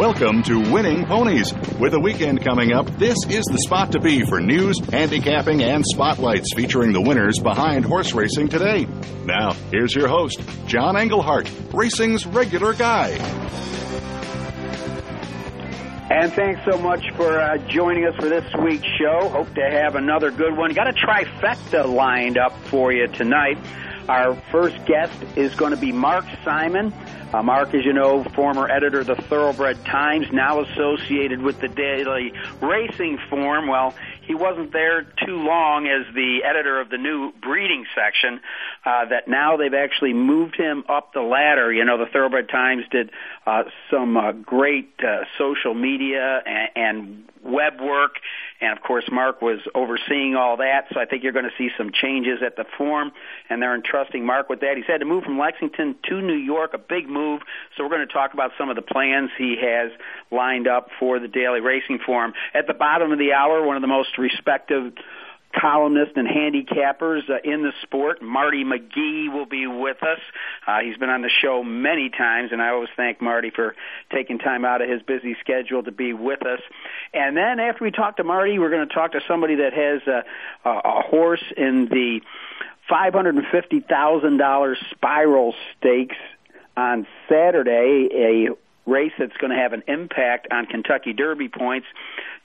Welcome to Winning Ponies. With a weekend coming up, this is the spot to be for news, handicapping, and spotlights featuring the winners behind horse racing today. Now, here's your host, John Engelhardt, racing's regular guy. And thanks so much for uh, joining us for this week's show. Hope to have another good one. Got a trifecta lined up for you tonight. Our first guest is going to be Mark Simon. Uh, Mark, as you know, former editor of the Thoroughbred Times, now associated with the Daily Racing Form. Well, he wasn't there too long as the editor of the new breeding section. Uh, that now they've actually moved him up the ladder. You know, the Thoroughbred Times did uh, some uh, great uh, social media and, and web work and of course, Mark was overseeing all that, so I think you're going to see some changes at the form, and they're entrusting Mark with that. He's had to move from Lexington to New York, a big move, so we're going to talk about some of the plans he has lined up for the daily racing form. At the bottom of the hour, one of the most respected columnist and handicappers uh, in the sport. Marty McGee will be with us. Uh, he's been on the show many times, and I always thank Marty for taking time out of his busy schedule to be with us. And then after we talk to Marty, we're going to talk to somebody that has a, a, a horse in the $550,000 spiral stakes on Saturday, a race that's going to have an impact on Kentucky Derby points.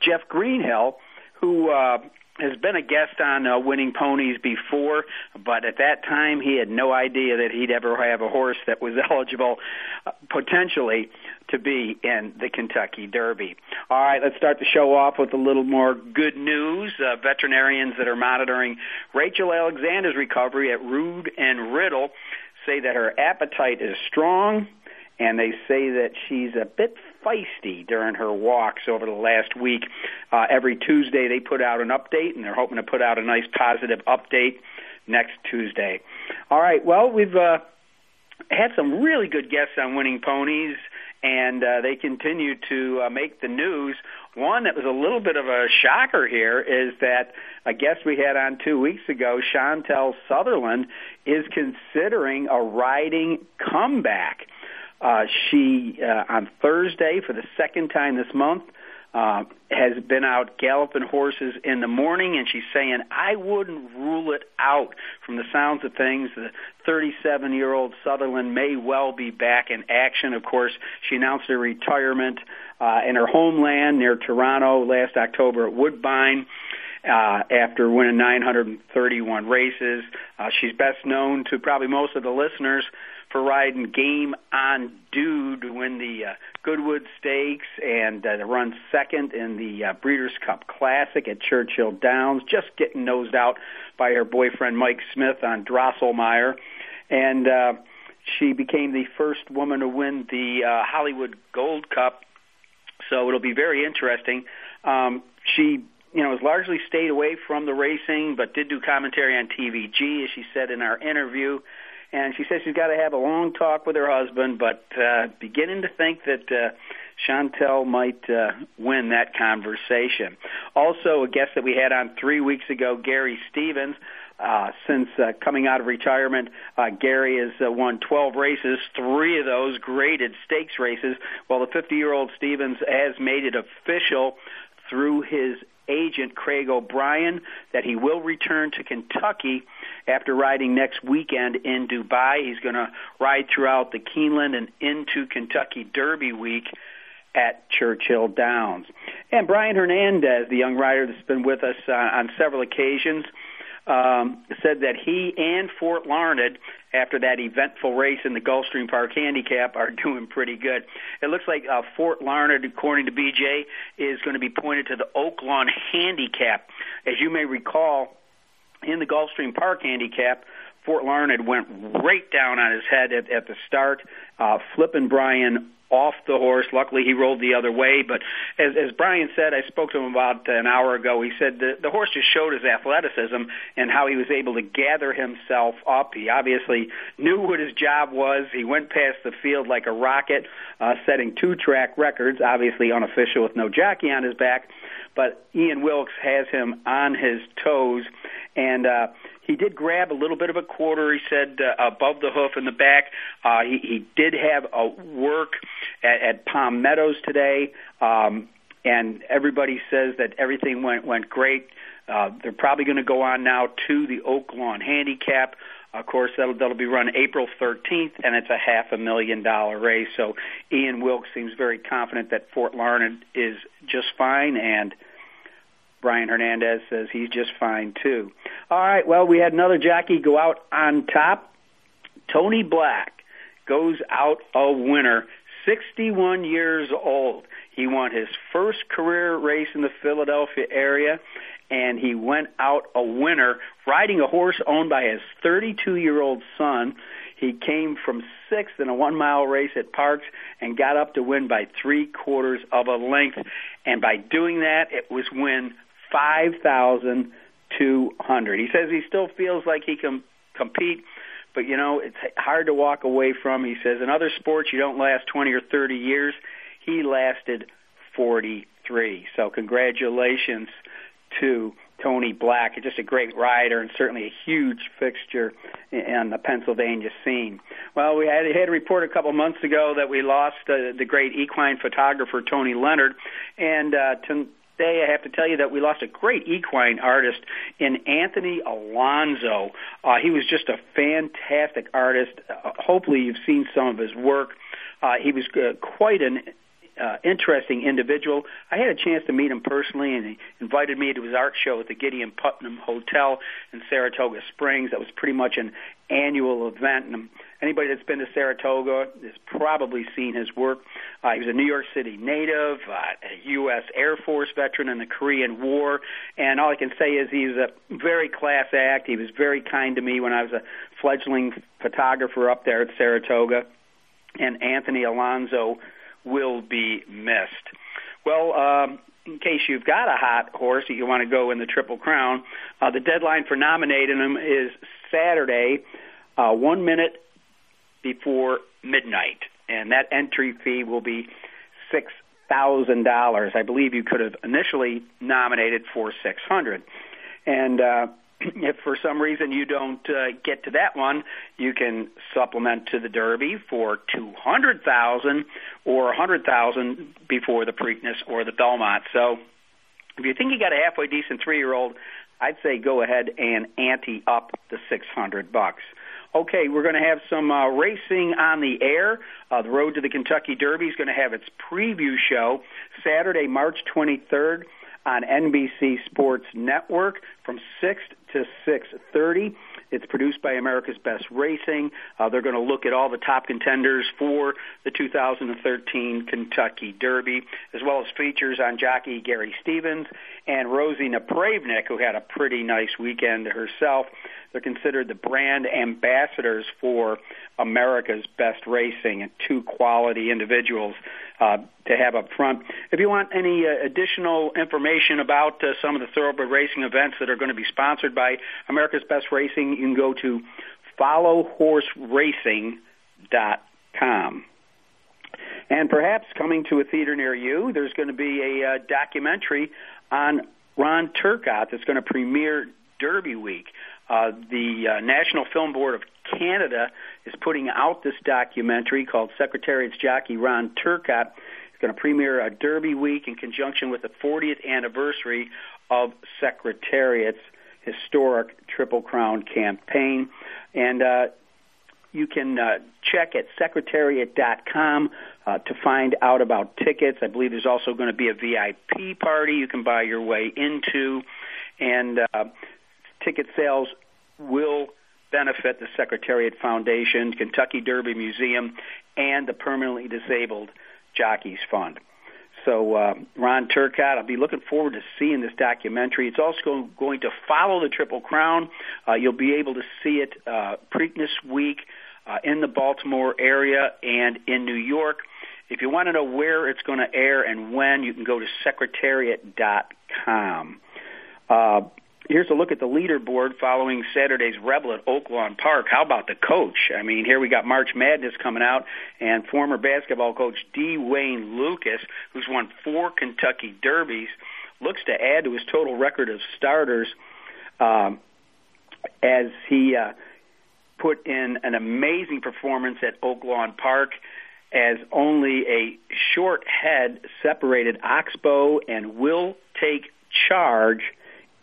Jeff Greenhill, who uh, has been a guest on uh, Winning Ponies before, but at that time he had no idea that he'd ever have a horse that was eligible uh, potentially to be in the Kentucky Derby. All right, let's start the show off with a little more good news. Uh, veterinarians that are monitoring Rachel Alexandra's recovery at Rood and Riddle say that her appetite is strong and they say that she's a bit feisty during her walks over the last week. Uh, every Tuesday they put out an update, and they're hoping to put out a nice positive update next Tuesday. All right, well, we've uh, had some really good guests on Winning Ponies, and uh, they continue to uh, make the news. One that was a little bit of a shocker here is that a guest we had on two weeks ago, Chantal Sutherland, is considering a riding comeback. Uh, she uh, on Thursday for the second time this month uh, has been out galloping horses in the morning, and she's saying I wouldn't rule it out. From the sounds of things, the 37-year-old Sutherland may well be back in action. Of course, she announced her retirement uh, in her homeland near Toronto last October at Woodbine. Uh, after winning 931 races, uh, she's best known to probably most of the listeners for riding Game on Dude to win the uh, Goodwood Stakes and uh, run second in the uh, Breeders' Cup Classic at Churchill Downs, just getting nosed out by her boyfriend Mike Smith on Drosselmeyer. And uh, she became the first woman to win the uh, Hollywood Gold Cup. So it'll be very interesting. Um, she you know, has largely stayed away from the racing, but did do commentary on TVG, as she said in our interview and she says she's got to have a long talk with her husband, but uh, beginning to think that uh, Chantal might uh, win that conversation. Also, a guest that we had on three weeks ago, Gary Stevens. Uh, since uh, coming out of retirement, uh, Gary has uh, won 12 races, three of those graded stakes races, while the 50 year old Stevens has made it official through his agent Craig O'Bryan that he will return to Kentucky after riding next weekend in Dubai. He's going to ride throughout the Keeneland and into Kentucky Derby week at Churchill Downs. And Brian Hernandez, the young rider that's been with us uh, on several occasions, um, said that he and Fort Larned, after that eventful race in the Gulfstream Park Handicap, are doing pretty good. It looks like uh, Fort Larned, according to BJ, is going to be pointed to the Oaklawn Handicap. As you may recall, in the Gulfstream Park Handicap, Fort Larned went right down on his head at, at the start, uh, flipping Brian off the horse. Luckily, he rolled the other way. But as, as Brian said, I spoke to him about an hour ago. He said the, the horse just showed his athleticism and how he was able to gather himself up. He obviously knew what his job was. He went past the field like a rocket, uh, setting two track records, obviously unofficial with no jockey on his back. But Ian Wilkes has him on his toes. And, uh, he did grab a little bit of a quarter. He said uh, above the hoof in the back. Uh, he, he did have a work at, at Palm Meadows today, um, and everybody says that everything went went great. Uh, they're probably going to go on now to the Oaklawn Handicap. Of course, that'll that'll be run April 13th, and it's a half a million dollar race. So Ian Wilkes seems very confident that Fort Larned is just fine, and Brian Hernandez says he's just fine too. All right, well, we had another jockey go out on top. Tony Black goes out a winner, 61 years old. He won his first career race in the Philadelphia area, and he went out a winner riding a horse owned by his 32 year old son. He came from sixth in a one mile race at Parx and got up to win by three quarters of a length. And by doing that, it was win 5,200. He says he still feels like he can compete, but you know, it's hard to walk away from. He says in other sports you don't last 20 or 30 years. He lasted 43. So congratulations to Tony Black, just a great rider and certainly a huge fixture in the Pennsylvania scene. Well, we had, had a report a couple months ago that we lost uh, the great equine photographer Tony Leonard, and uh, to, day, I have to tell you that we lost a great equine artist in Anthony Alonso. Uh, he was just a fantastic artist. Uh, hopefully, you've seen some of his work. Uh, he was uh, quite an uh, interesting individual. I had a chance to meet him personally, and he invited me to his art show at the Gideon Putnam Hotel in Saratoga Springs. That was pretty much an annual event. And anybody that's been to Saratoga has probably seen his work. Uh, he was a New York City native, uh, a U.S. Air Force veteran in the Korean War, and all I can say is he's a very class act. He was very kind to me when I was a fledgling photographer up there at Saratoga. And Anthony Alonso will be missed. Well, um, in case you've got a hot horse that you want to go in the Triple Crown, uh, the deadline for nominating them is Saturday, uh, one minute before midnight, and that entry fee will be six thousand dollars. I believe you could have initially nominated for six hundred, and uh, if for some reason you don't uh, get to that one, you can supplement to the Derby for two hundred thousand or a hundred thousand before the Preakness or the Belmont. So, if you think you got a halfway decent three-year-old, I'd say go ahead and ante up the six hundred bucks. Okay, we're going to have some uh, racing on the air. Uh, the Road to the Kentucky Derby is going to have its preview show Saturday, March 23rd on NBC Sports Network from 6 to 6:30. It's produced by America's Best Racing. Uh, they're going to look at all the top contenders for the 2013 Kentucky Derby, as well as features on jockey Gary Stevens and Rosie Napravnik, who had a pretty nice weekend herself. They're considered the brand ambassadors for America's Best Racing and two quality individuals uh, to have up front. If you want any uh, additional information about uh, some of the thoroughbred racing events that are going to be sponsored by America's Best Racing, you can go to followhorseracing.com. And perhaps coming to a theater near you, there's going to be a uh, documentary on Ron Turcotte that's going to premiere Derby Week. Uh, the uh, National Film Board of Canada is putting out this documentary called Secretariat's Jockey Ron Turcotte. It's going to premiere a Derby Week in conjunction with the 40th anniversary of Secretariat's historic Triple Crown campaign. And uh, you can uh, check at secretariat.com uh, to find out about tickets. I believe there's also going to be a VIP party you can buy your way into. And uh, ticket sales will benefit the Secretariat Foundation, Kentucky Derby Museum, and the Permanently Disabled Jockeys Fund. So, uh, Ron Turcotte, I'll be looking forward to seeing this documentary. It's also going to follow the Triple Crown. Uh, you'll be able to see it uh, Preakness Week uh, in the Baltimore area and in New York. If you want to know where it's going to air and when, you can go to secretariat.com. Uh, here's a look at the leaderboard following Saturday's Rebel at Oaklawn Park. How about the coach? I mean, here we got March Madness coming out, and former basketball coach D. Wayne Lukas, who's won four Kentucky Derbies, looks to add to his total record of starters um, as he uh, put in an amazing performance at Oaklawn Park. As only a short head separated Oxbow and will take charge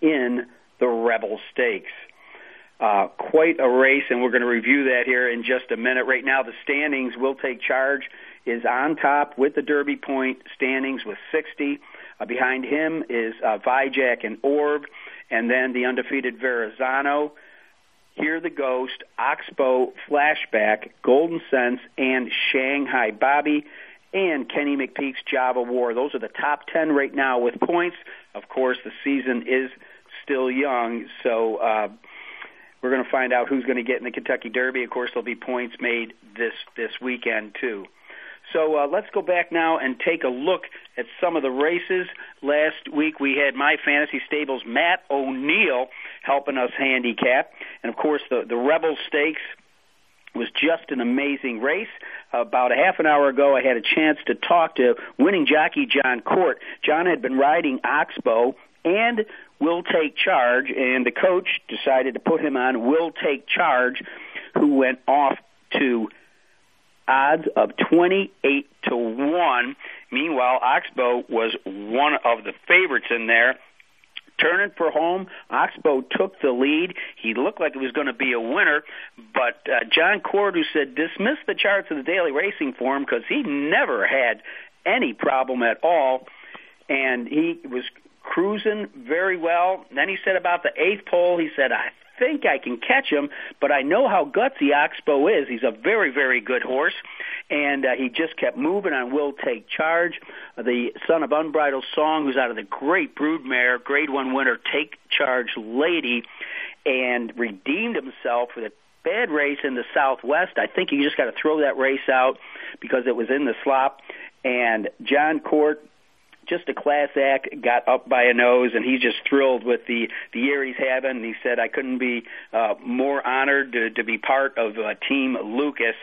in the Rebel Stakes. Uh, quite a race, and we're going to review that here in just a minute. Right now, the standings will take charge is on top with the Derby Point standings with 60. Uh, behind him is uh, Vyjack and Orb, and then the undefeated Verrazano. Hear the Ghost, Oxbow, Flashback, Golden Sense, and Shanghai Bobby, and Kenny McPeek's Java War. Those are the top 10 right now with points. Of course, the season is still young, so uh, we're going to find out who's going to get in the Kentucky Derby. Of course, there'll be points made this this weekend too. So uh, let's go back now and take a look at some of the races. Last week we had my fantasy stables Matt O'Neill helping us handicap, and of course the the Rebel Stakes was just an amazing race. About a half an hour ago, I had a chance to talk to winning jockey Jon Court. John had been riding Oxbow and will take charge, and the coach decided to put him on will take charge, who went off to odds of 28 to 1. Meanwhile, Oxbow was one of the favorites in there. Turning for home, Oxbow took the lead. He looked like it was going to be a winner, but uh, Jon Court, who said dismiss the charts of the daily racing form because he never had any problem at all, and he was cruising very well. Then he said about the eighth pole, he said, I think I can catch him, but I know how gutsy Oxbow is. He's a very, very good horse, and uh, he just kept moving on Will Take Charge. The son of Unbridled Song, who's out of the great broodmare, grade one winner, Take Charge Lady, and redeemed himself with a bad race in the Southwest. I think you just got to throw that race out because it was in the slop. And Jon Court just a class act, got up by a nose, and he's just thrilled with the the year he's having. And he said, "I couldn't be uh, more honored to, to be part of uh, Team Lukas."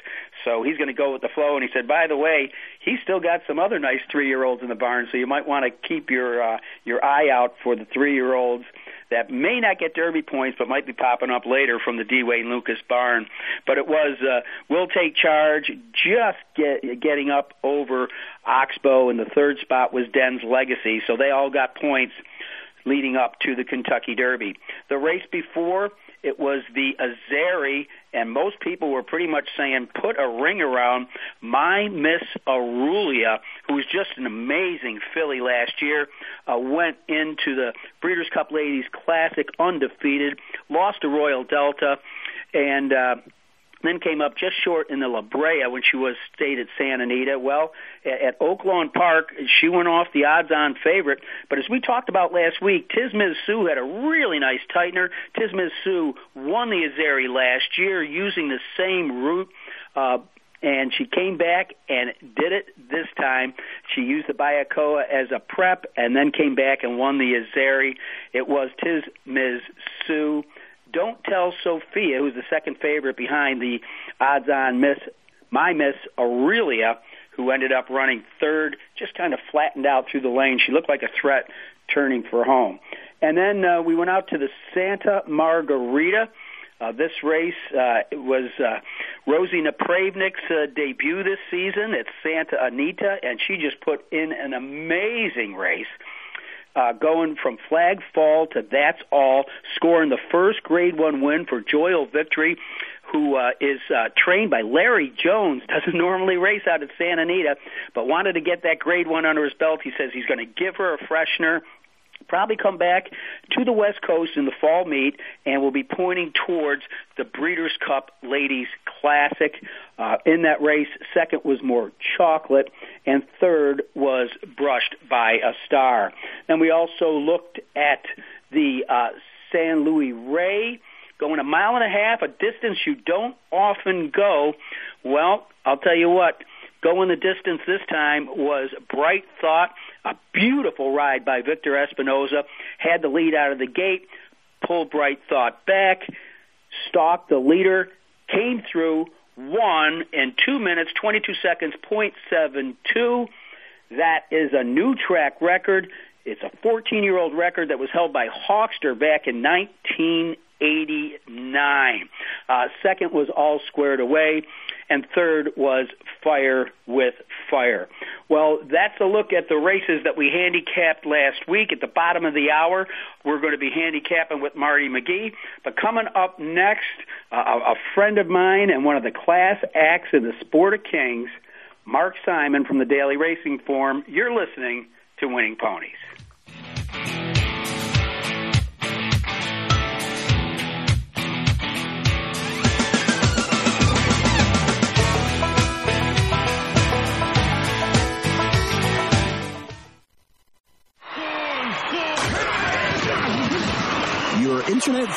So he's going to go with the flow. And he said, "By the way, he's still got some other nice three year olds in the barn, so you might want to keep your uh, your eye out for the three year olds." That may not get Derby points, but might be popping up later from the D. Wayne Lukas barn. But it was uh, will take charge, just get, getting up over Oxbow, and the third spot was Den's Legacy. So they all got points leading up to the Kentucky Derby. The race before it was the Azeri, and most people were pretty much saying, put a ring around my Miss Aurelia, who was just an amazing filly last year, uh, went into the Breeders' Cup Ladies Classic undefeated, lost to Royal Delta, and uh, then came up just short in the La Brea when she was stayed at Santa Anita. Well, at, at Oaklawn Park, she went off the odds-on favorite. But as we talked about last week, Tiz Miz Sue had a really nice tightener. Tiz Miz Sue won the Azeri last year using the same route. Uh, and she came back and did it this time. She used the Bayakoa as a prep and then came back and won the Azeri. It was Tiz Miz Sue don't Tell Sophia, who's the second favorite behind the odds-on Miss My Miss Aurelia, who ended up running third, just kind of flattened out through the lane. She looked like a threat turning for home. And then uh, we went out to the Santa Margarita. Uh, this race uh, was uh, Rosie Napravnik's uh, debut this season at Santa Anita, and she just put in an amazing race uh, going from flag fall to that's all, scoring the first Grade One win for Joyful Victory, who uh, is uh, trained by Larry Jones. Doesn't normally race out at Santa Anita, but wanted to get that Grade One under his belt. He says he's going to give her a freshener probably come back to the West Coast in the fall meet and will be pointing towards the Breeders' Cup Ladies Classic. Uh, in that race, second was more chocolate, and third was brushed by a star. Then we also looked at the uh, San Luis Rey going a mile and a half, a distance you don't often go. Well, I'll tell you what, going the distance this time was Bright Thought, a beautiful ride by Victor Espinoza, had the lead out of the gate, pulled Bright Thought back, stalked the leader, came through, won in 2 minutes, 22 seconds, point seven two. That is a new track record. It's a 14 year old record that was held by Hawkster back in 1989. Uh, second was All Squared Away, and third was Fire with Fire. Well, that's a look at the races that we handicapped last week. At the bottom of the hour, we're going to be handicapping with Marty McGee. But coming up next, uh, a friend of mine and one of the class acts in the Sport of Kings, Mark Simon from the Daily Racing Form. You're listening to Winning Ponies.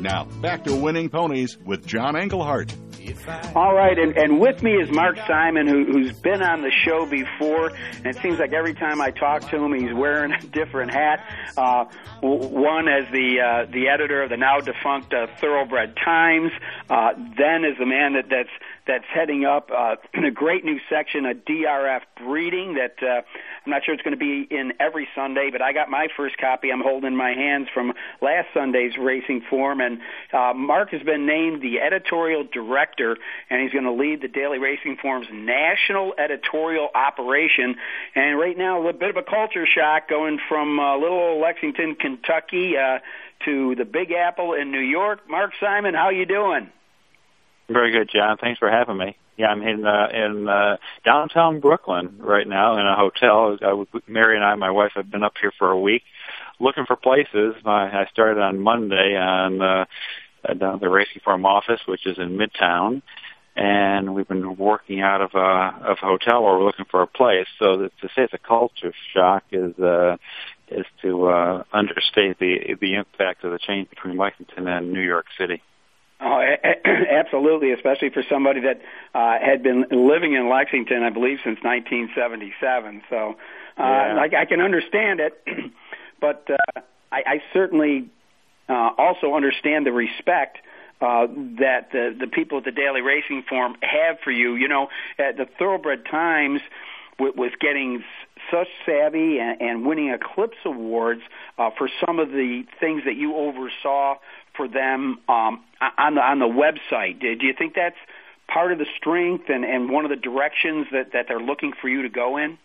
Now, back to Winning Ponies with John Engelhardt. All right, and, and with me is Mark Simon, who, who's been on the show before, and it seems like every time I talk to him, he's wearing a different hat. Uh, one as the uh, the editor of the now defunct uh, Thoroughbred Times, uh, then as the man that that's that's heading up uh, a great new section of DRF breeding that uh, I'm not sure it's going to be in every Sunday, but I got my first copy. I'm holding in my hands from last Sunday's racing form, and uh, Mark has been named the editorial director, and he's going to lead the Daily Racing Form's national editorial operation. And right now, a bit of a culture shock going from uh, little old Lexington, Kentucky, uh, to the Big Apple in New York. Mark Simon, how you doing? Very good, John. Thanks for having me. Yeah, I'm in uh, in uh, downtown Brooklyn right now in a hotel. I, Mary and I, my wife, have been up here for a week looking for places. I, I started on Monday on uh, uh, down at the Racing Form office, which is in Midtown, and we've been working out of a of a hotel where we're looking for a place. So that, to say it's a culture shock is uh, is to uh, understate the the impact of the change between Lexington and New York City. Oh, absolutely, especially for somebody that uh, had been living in Lexington, I believe, since 1977. So, uh, Yeah. like I can understand it, but uh, I, I certainly uh, also understand the respect uh, that the the people at the Daily Racing Form have for you. You know, at the Thoroughbred Times was getting such savvy and, and winning Eclipse awards uh, for some of the things that you oversaw for them um, on the on the website. Do you think that's part of the strength and, and one of the directions that, that they're looking for you to go in?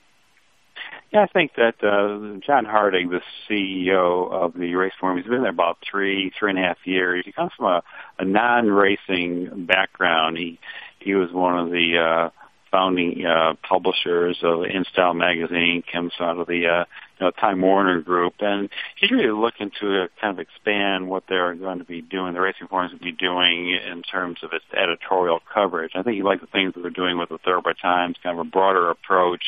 Yeah, I think that uh, John Hartig, the CEO of the race forum, he's been there about three, three and a half years. He comes from a, a non-racing background. He he was one of the uh, founding uh, publishers of InStyle magazine, comes out of the uh, you know, Time Warner Group, and he's really looking to kind of expand what they're going to be doing, the racing forums will be doing in terms of its editorial coverage. I think he likes the things that we're doing with the Thoroughbred Times, kind of a broader approach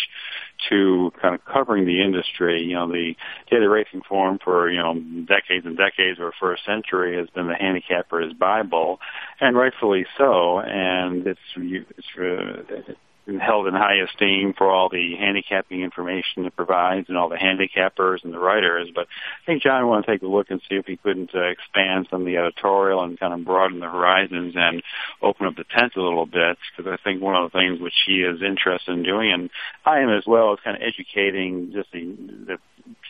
to kind of covering the industry. You know, the Daily Racing Form for, you know, decades and decades or for a century has been the handicapper's Bible, and rightfully so, and it's, it's, uh, held in high esteem for all the handicapping information it provides and all the handicappers and the writers. But I think John wanted to take a look and see if he couldn't uh, expand some of the editorial and kind of broaden the horizons and open up the tent a little bit because I think one of the things which he is interested in doing and I am as well is kind of educating just the, the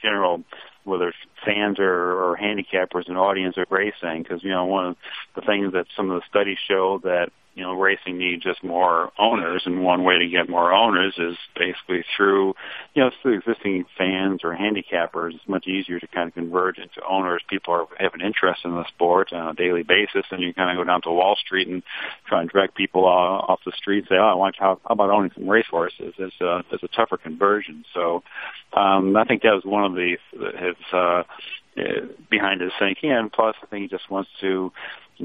general whether fans or, or handicappers and audience of racing because you know one of the things that some of the studies show that you know, racing needs just more owners, and one way to get more owners is basically through, you know, through existing fans or handicappers. It's much easier to kind of converge into owners. People are, have an interest in the sport on a daily basis, and you kind of go down to Wall Street and try and direct people uh, off the street. And say, oh, I want how, how about owning some racehorses? It's a, it's a tougher conversion. So, um, I think that was one of the his uh, behind his thinking, and plus, I think he just wants to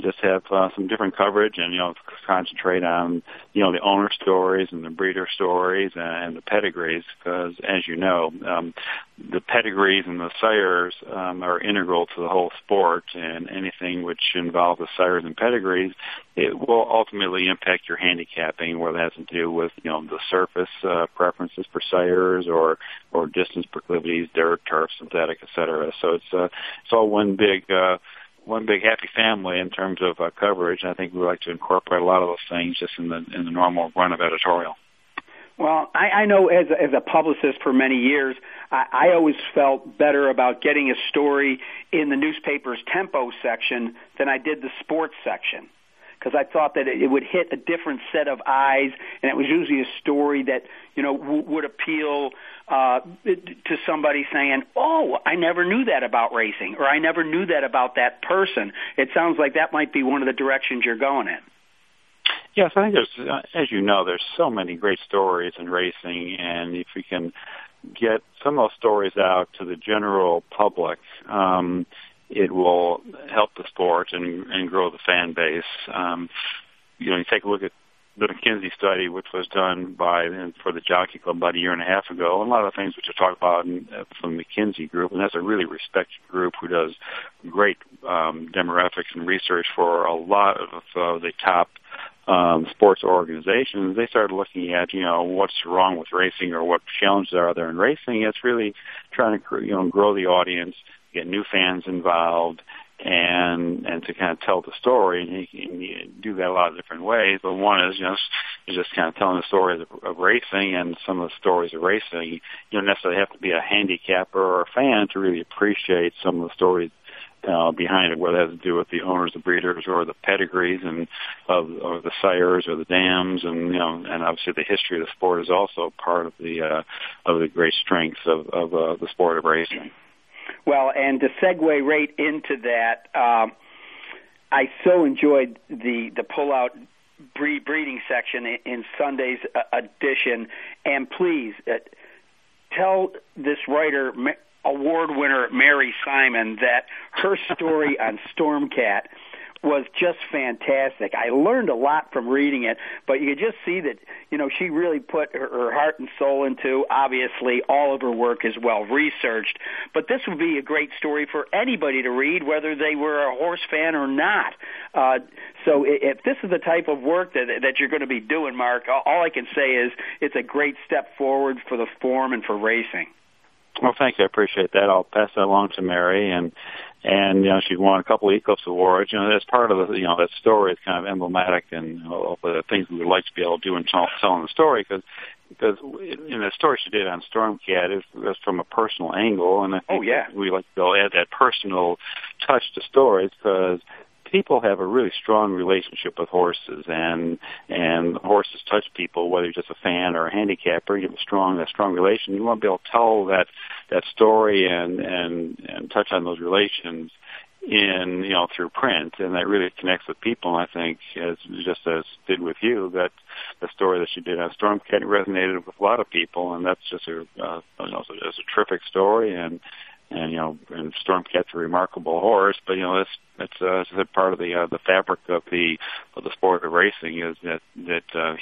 just have uh, some different coverage and you know concentrate on you know the owner stories and the breeder stories and the pedigrees because as you know um, the pedigrees and the sires um, are integral to the whole sport and anything which involves the sires and pedigrees it will ultimately impact your handicapping whether it has to do with you know the surface uh, preferences for sires or or distance proclivities dirt turf synthetic etc so it's uh, it's all one big uh, one big happy family in terms of uh, coverage. I think we like to incorporate a lot of those things just in the in the normal run of editorial. Well, I, I know as a, as a publicist for many years, I, I always felt better about getting a story in the newspaper's tempo section than I did the sports section because I thought that it would hit a different set of eyes, and it was usually a story that you know w- would appeal uh, to somebody saying, "Oh, I never knew that about racing," or "I never knew that about that person." It sounds like that might be one of the directions you're going in. Yes, I think there's, uh, as you know, there's so many great stories in racing, and if we can get some of those stories out to the general public, um, it will help the sport and, and grow the fan base. Um, you know, you take a look at the McKinsey study, which was done by for the Jockey Club about a year and a half ago, a lot of things which are talked about in, uh, from the McKinsey group, and that's a really respected group who does great um, demographics and research for a lot of uh, the top um, sports organizations. They started looking at you know what's wrong with racing or what challenges are there in racing. It's really trying to you know grow the audience, get new fans involved, and and to kind of tell the story. And you can you do that a lot of different ways. But one is you know just kind of telling the stories of, of racing and some of the stories of racing. You don't necessarily have to be a handicapper or a fan to really appreciate some of the stories uh, behind it, whether it has to do with the owners, the breeders, or the pedigrees and of or the sires or the dams, and you know, and obviously the history of the sport is also part of the uh, of the great strengths of, of uh, the sport of racing. Well, and to segue right into that, um, I so enjoyed the the pull-out breed, breeding section in, in Sunday's uh, edition. And please uh, tell this writer, award winner Mary Simon, that her story on Stormcat was just fantastic. I learned a lot from reading it, but you could just see that you know she really put her, her heart and soul into. Obviously, all of her work is well researched, but this would be a great story for anybody to read, whether they were a horse fan or not. Uh, so, if this is the type of work that that you're going to be doing, Mark, all I can say is it's a great step forward for the form and for racing. Well, thank you. I appreciate that. I'll pass that along to Mary, and and you know she won a couple of Eclipse awards. You know, that's part of the you know that story is kind of emblematic and you know, the things we would like to be able to do in tell, telling the story because because in the story she did on Stormcat it was from a personal angle, and I oh, think oh yeah, we like to be able to add that personal touch to stories because people have a really strong relationship with horses and and horses touch people whether you're just a fan or a handicapper you have a strong that strong relation you want to be able to tell that that story and and and touch on those relations in you know through print. And that really connects with people I think as just as did with you that the story that she did on Stormcat resonated with a lot of people and that's just a uh, you know a terrific story and and you know, and Stormcat's a remarkable horse, but you know, that's that's uh, that's part of the uh, the fabric of the of the sport of racing is that that uh,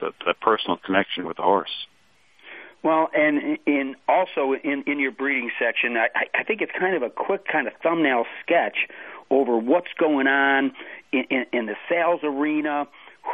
the, the personal connection with the horse. Well, and in also in in your breeding section, I, I think it's kind of a quick kind of thumbnail sketch over what's going on in, in, in the sales arena,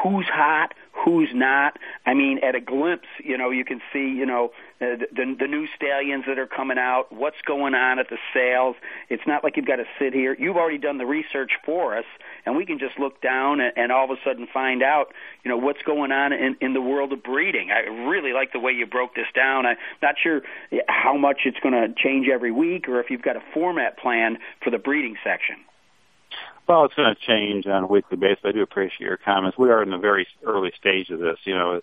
who's hot, who's not. I mean, at a glimpse, you know, you can see, you know, Uh, the, the the new stallions that are coming out, what's going on at the sales. It's not like you've got to sit here. You've already done the research for us, and we can just look down and, and all of a sudden find out, you know, what's going on in in the world of breeding. I really like the way you broke this down. I'm not sure how much it's going to change every week, or if you've got a format plan for the breeding section. Well, it's going to change on a weekly basis. I do appreciate your comments. We are in the very early stage of this. You know,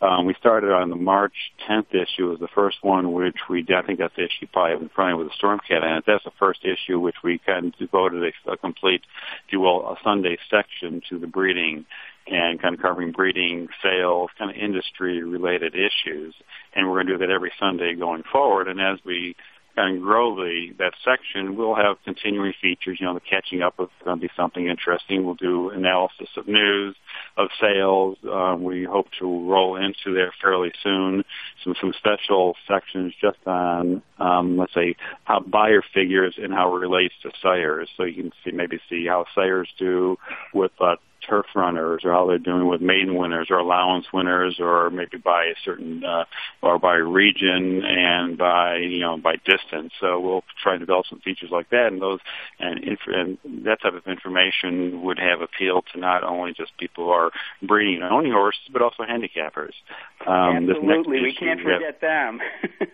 um, we started on the March 10th issue was the first one, which we I think that's the issue you probably have in front of you with the Stormcat in it. That's the first issue which we kind of devoted a, a complete, if you will, a Sunday section to the breeding and kind of covering breeding, sales, kind of industry related issues. And we're going to do that every Sunday going forward. And as we and grow the that section, we'll have continuing features. You know, the catching up is going to be something interesting. We'll do analysis of news, of sales. Um, we hope to roll into there fairly soon. Some some special sections just on um, let's say how buyer figures and how it relates to sires. So you can see maybe see how sires do with uh, turf runners or how they're doing with maiden winners or allowance winners or maybe by a certain uh, or by region and by you know by distance. So we'll try and develop some features like that, and those and, inf- and that type of information would have appeal to not only just people who are breeding and owning horses, but also handicappers. Um, Absolutely, we can't forget them.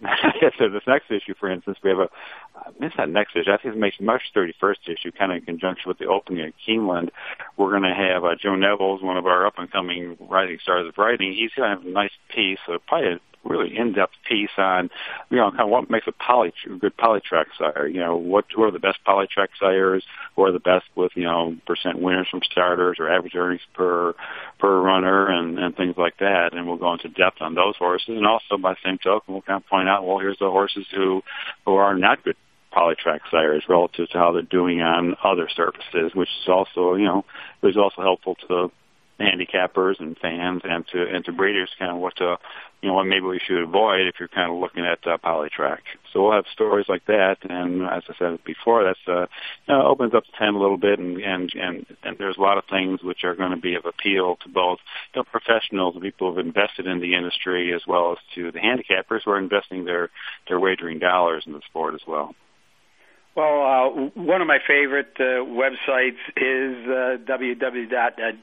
so this next issue, for instance, we have a, uh, it's not next issue, I think it's March 31st issue, kind of in conjunction with the opening at Keeneland. We're going to have uh, Joe Neville's, one of our up and coming rising stars of writing. He's going to have a nice piece, so probably a really in-depth piece on, you know, kind of what makes a poly, good polytrack sire. You know, what who are the best polytrack sires? Who are the best with you know percent winners from starters or average earnings per per runner and and things like that. And we'll go into depth on those horses. And also by the same token, we'll kind of point out, well, here's the horses who who are not good polytrack sires relative to how they're doing on other surfaces, which is also, you know, is also helpful to handicappers and fans and to and to breeders kind of what to you know what maybe we should avoid if you're kind of looking at uh, polytrack. So we'll have stories like that, and as I said before, that's uh, you know, opens up the tent a little bit, and and and, and there's a lot of things which are going to be of appeal to both you know, professionals, and people who've invested in the industry, as well as to the handicappers who are investing their their wagering dollars in the sport as well. Well, uh, one of my favorite uh, websites is uh, www.drf.com.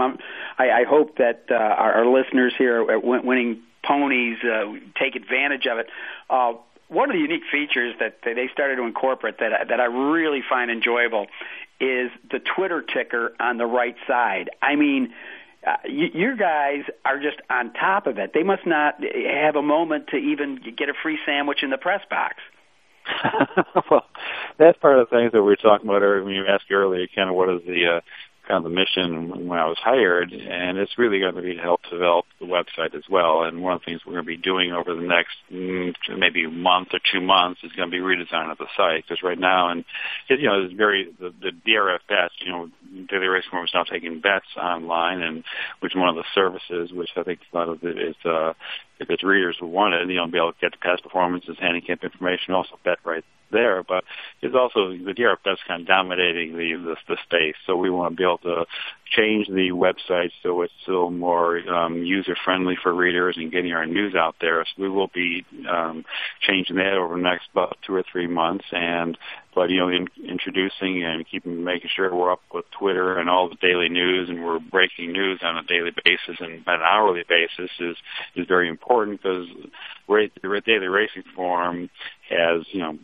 I'm, I, I hope that uh, our, our listeners here at Winning Ponies uh, take advantage of it. Uh, one of the unique features that they started to incorporate that that I really find enjoyable is the Twitter ticker on the right side. I mean, uh, you, your guys are just on top of it. They must not have a moment to even get a free sandwich in the press box. well, that's part of the things that we were talking about earlier when you asked earlier, kind of what is the uh, kind of the mission when I was hired, and it's really going to be to help develop the website as well. And one of the things we're going to be doing over the next mm, maybe month or two months is going to be redesign of the site because right now, and you know, it's very the, the DRF bets, you know, Daily Race Form is now taking bets online, and which is one of the services which I think a lot of it is uh, if its readers who want it, you know, be able to get the past performances, handicap information, also bet right there, but it's also the DRF kind of dominating the, the the space. So we want to be able to change the website so it's still more um, user friendly for readers and getting our news out there. So we will be um, changing that over the next about two or three months, and but you know, in, introducing and keeping making sure we're up with Twitter and all the daily news, and we're breaking news on a daily basis and an hourly basis is is very important because the daily racing form has you know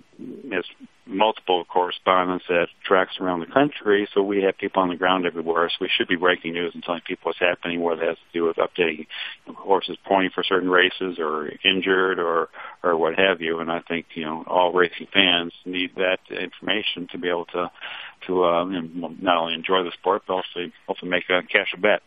has multiple correspondents at tracks around the country, so we have people on the ground everywhere. So we should be breaking news and telling people what's happening, whether it has to do with updating horses pointing for certain races or injured or or what have you. And I think you know all racing fans need that information to be able to to uh, not only enjoy the sport but also also make a cash a bet.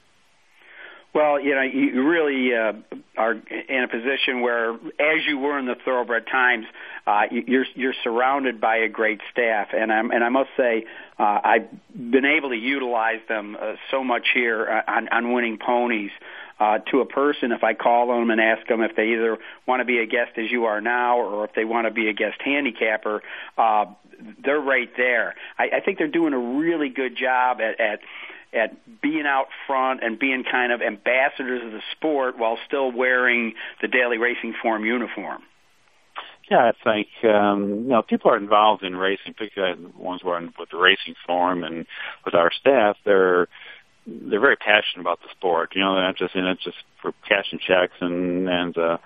Well, you know, you really uh, are in a position where, as you were in the Thoroughbred Times, uh, you're you're surrounded by a great staff, and I'm and I must say, uh, I've been able to utilize them uh, so much here uh, on on winning ponies. Uh, to a person, if I call them and ask them if they either want to be a guest as you are now, or if they want to be a guest handicapper, uh, they're right there. I, I think they're doing a really good job at, at at being out front and being kind of ambassadors of the sport while still wearing the daily racing form uniform. Yeah, I think um, you know people are involved in racing, particularly the ones who are in, with the racing form and with our staff. They're they're very passionate about the sport. You know, they're not just in it just for cash and checks and and uh,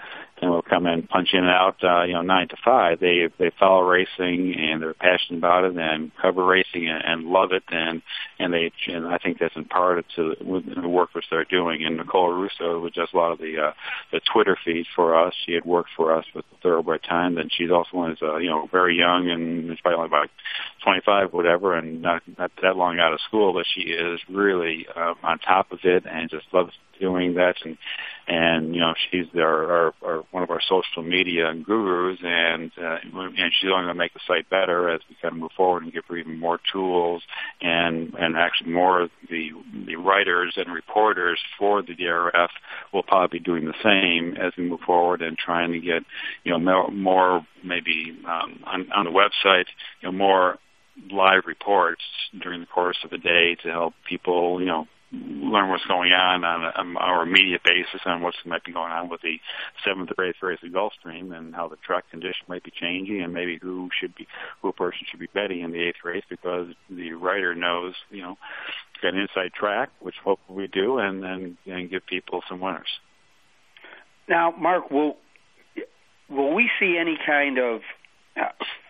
and will come in, punch in and out, uh, you know, nine to five. They they follow racing and they're passionate about it and cover racing and, and love it and and they and I think that's imparted to the work which they're doing. And Nicole Russo, who does a lot of the uh, the Twitter feed for us, she had worked for us with Thoroughbred Time. And she's also one is uh, you know very young and she's probably only about 25, whatever, and not not that long out of school, but she is really uh, on top of it and just loves doing that. And and you know she's our, our, our one of our social media gurus and uh, and she's only going to make the site better as we kind of move forward and give her even more tools and and actually more of the the writers and reporters for the DRF will probably be doing the same as we move forward and trying to get you know more, more maybe um, on, on the website you know more live reports during the course of the day to help people you know learn what's going on on, a, on our immediate basis on what might be going on with the seventh or eighth race of Gulfstream and how the track condition might be changing and maybe who should be who a person should be betting in the eighth race because the writer knows you know got an inside track which hopefully we do and then and give people some winners. Now, Mark, will will we see any kind of uh,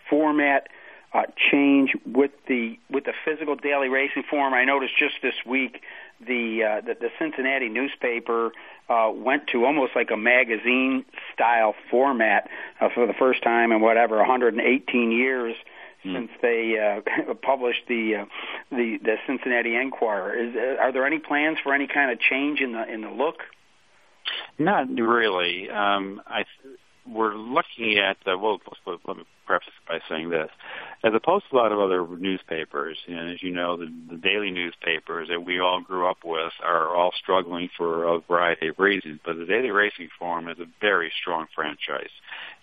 format? Uh, change with the with the physical daily racing form. I noticed just this week the uh, the, the Cincinnati newspaper uh, went to almost like a magazine style format uh, for the first time in whatever 118 years mm. since they uh, published the uh, the the Cincinnati Enquirer. Is uh, are there any plans for any kind of change in the in the look? Not really. Um, I we're looking at uh, well, let me preface by saying this. As opposed to a lot of other newspapers, and as you know, the, the daily newspapers that we all grew up with are all struggling for a variety of reasons. But the Daily Racing Form is a very strong franchise,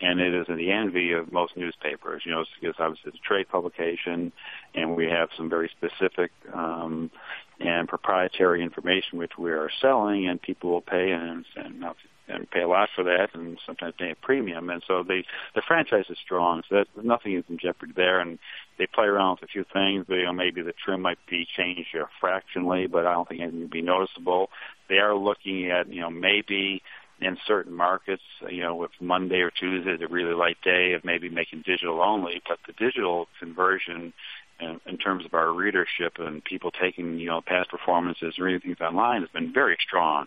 and it is the envy of most newspapers. You know, it's, it's obviously it's a trade publication, and we have some very specific um, and proprietary information which we are selling, and people will pay and, and and pay a lot for that, and sometimes pay a premium. And so the the franchise is strong, so that nothing is in jeopardy there. And they play around with a few things. You know, maybe the trim might be changed uh, fractionally, but I don't think anything would be noticeable. They are looking at you know maybe in certain markets, you know, if Monday or Tuesday is a really light day of maybe making digital only, but the digital conversion in, in terms of our readership and people taking, you know, past performances or reading things online has been very strong.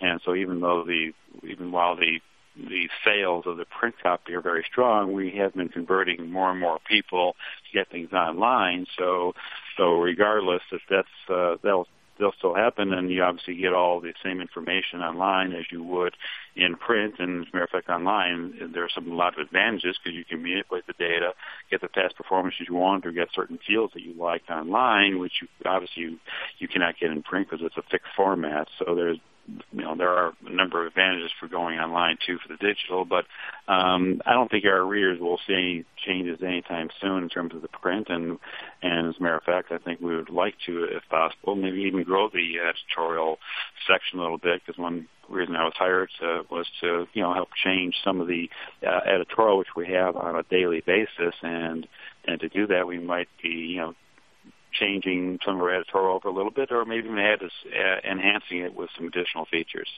And so even though the even while the the sales of the print copy are very strong, we have been converting more and more people to get things online. So so regardless if that's uh, that'll they'll still happen, and you obviously get all the same information online as you would in print. And as a matter of fact, online there are some a lot of advantages because you can manipulate the data, get the past performances you want, or get certain fields that you like online, which you obviously you, you cannot get in print because it's a fixed format. So there's you know there are a number of advantages for going online too for the digital, but um, I don't think our readers will see any changes anytime soon in terms of the print. And and as a matter of fact, I think we would like to, if possible, maybe even grow the editorial section a little bit because one reason I was hired to, was to you know help change some of the uh, editorial which we have on a daily basis, and and to do that we might be you know changing some of our editorial over a little bit, or maybe even add uh, enhancing it with some additional features.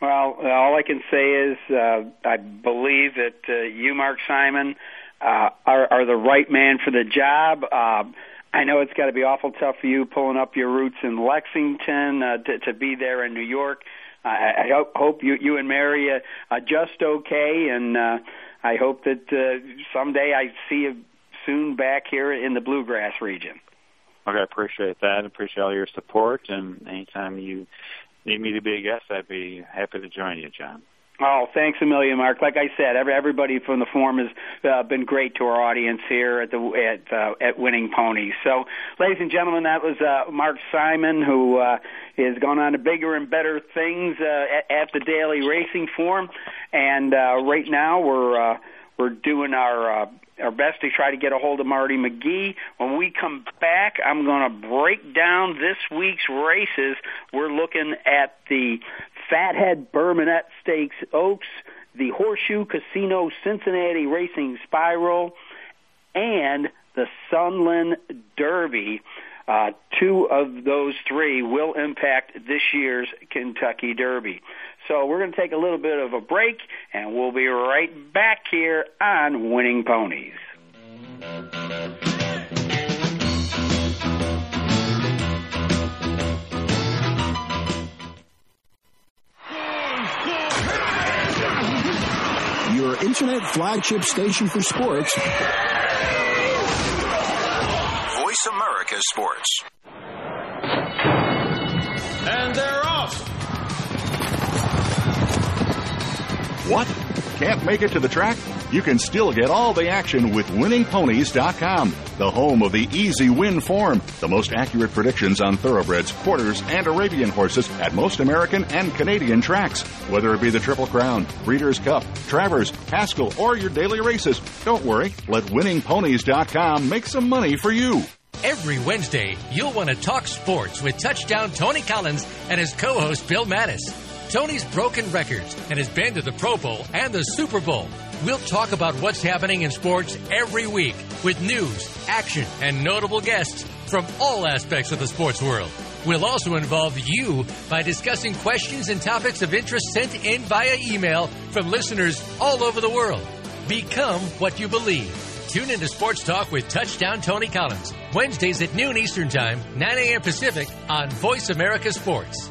Well, all I can say is uh, I believe that uh, you, Mark Simon, uh, are, are the right man for the job. Uh, I know it's got to be awful tough for you pulling up your roots in Lexington uh, to, to be there in New York. Uh, I hope, hope you, you and Mary uh, adjust okay, and uh, I hope that uh, someday I see you soon back here in the Bluegrass region. Okay, I appreciate that. I appreciate all your support, and anytime you need me to be a guest, I'd be happy to join you, John. Oh, thanks a million, Mark. Like I said, every, everybody from the forum has uh, been great to our audience here at the at uh, at Winning Ponies. So, ladies and gentlemen, that was uh, Mark Simon, who uh, has gone on to bigger and better things uh, at, at the Daily Racing Form, and uh, right now we're uh, we're doing our our best to try to get a hold of Marty McGee. When we come back, I'm going to break down this week's races. We're looking at the Fathead Bourbonette Stakes Oaks, the Horseshoe Casino Cincinnati Racing Spiral, and the Sunland Derby. Uh, two of those three will impact this year's Kentucky Derby. So we're going to take a little bit of a break, and we'll be right back here on Winning Ponies. Your internet flagship station for sports. Voice America Sports. What? Can't make it to the track? You can still get all the action with winningponies.com, the home of the easy win form, the most accurate predictions on thoroughbreds, quarters, and Arabian horses at most American and Canadian tracks. Whether it be the Triple Crown, Breeders' Cup, Travers, Haskell, or your daily races, don't worry. Let winningponies.com make some money for you. Every Wednesday, you'll want to talk sports with touchdown Tony Collins and his co host Bill Mattis. Tony's broken records and has been to the Pro Bowl and the Super Bowl. We'll talk about what's happening in sports every week with news, action, and notable guests from all aspects of the sports world. We'll also involve you by discussing questions and topics of interest sent in via email from listeners all over the world. Become what you believe. Tune into Sports Talk with Touchdown Tony Collins, Wednesdays at noon Eastern Time, 9 a.m. Pacific on Voice America Sports.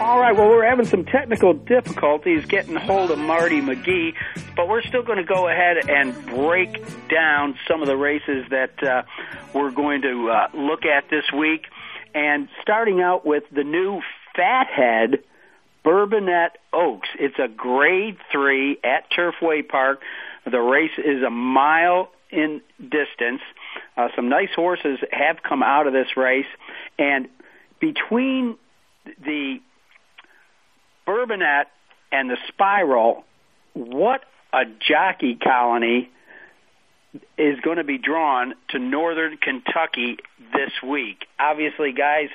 All right, well, we're having some technical difficulties getting hold of Marty McGee, but we're still going to go ahead and break down some of the races that uh, we're going to uh, look at this week. And starting out with the new Fathead Bourbonette Oaks. It's a grade three at Turfway Park. The race is a mile in distance. Uh, some nice horses have come out of this race, and between the Bourbonette and the Spiral. What a jockey colony is going to be drawn to northern Kentucky this week. Obviously, guys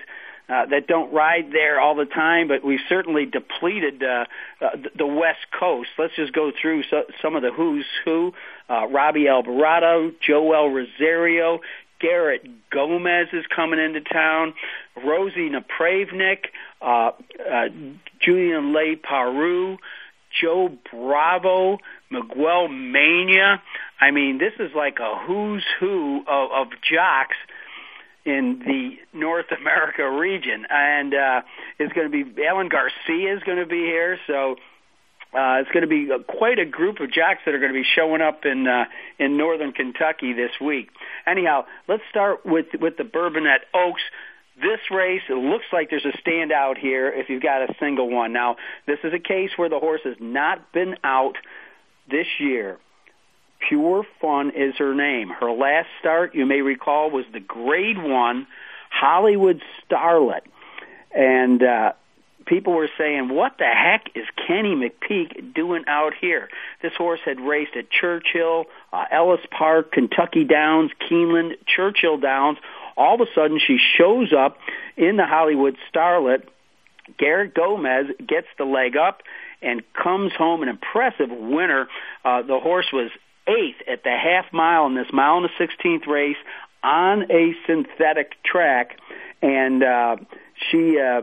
uh, that don't ride there all the time, but we've certainly depleted uh, uh, the West Coast. Let's just go through so, some of the who's who. Uh, Robbie Albarado, Joel Rosario, Garrett Gomez is coming into town, Rosie Napravnik, uh, uh, Julien Leparoux, Joe Bravo, Miguel Mena. I mean, this is like a who's who of, of jocks in the North America region, and uh, it's going to be Alan Garcia is going to be here, so. Uh, it's going to be quite a group of jocks that are going to be showing up in uh, in northern Kentucky this week. Anyhow, let's start with with the Bourbonette Oaks. This race, it looks like there's a standout here if you've got a single one. Now, this is a case where the horse has not been out this year. Pure Fun is her name. Her last start, you may recall, was the Grade One Hollywood Starlet, and uh, people were saying, "What the heck is Kenny McPeek doing out here?" This horse had raced at Churchill, uh, Ellis Park, Kentucky Downs, Keeneland, Churchill Downs. All of a sudden, she shows up in the Hollywood Starlet. Garrett Gomez gets the leg up and comes home an impressive winner. Uh, the horse was eighth at the half mile in this mile and the sixteenth race on a synthetic track, and uh, she uh,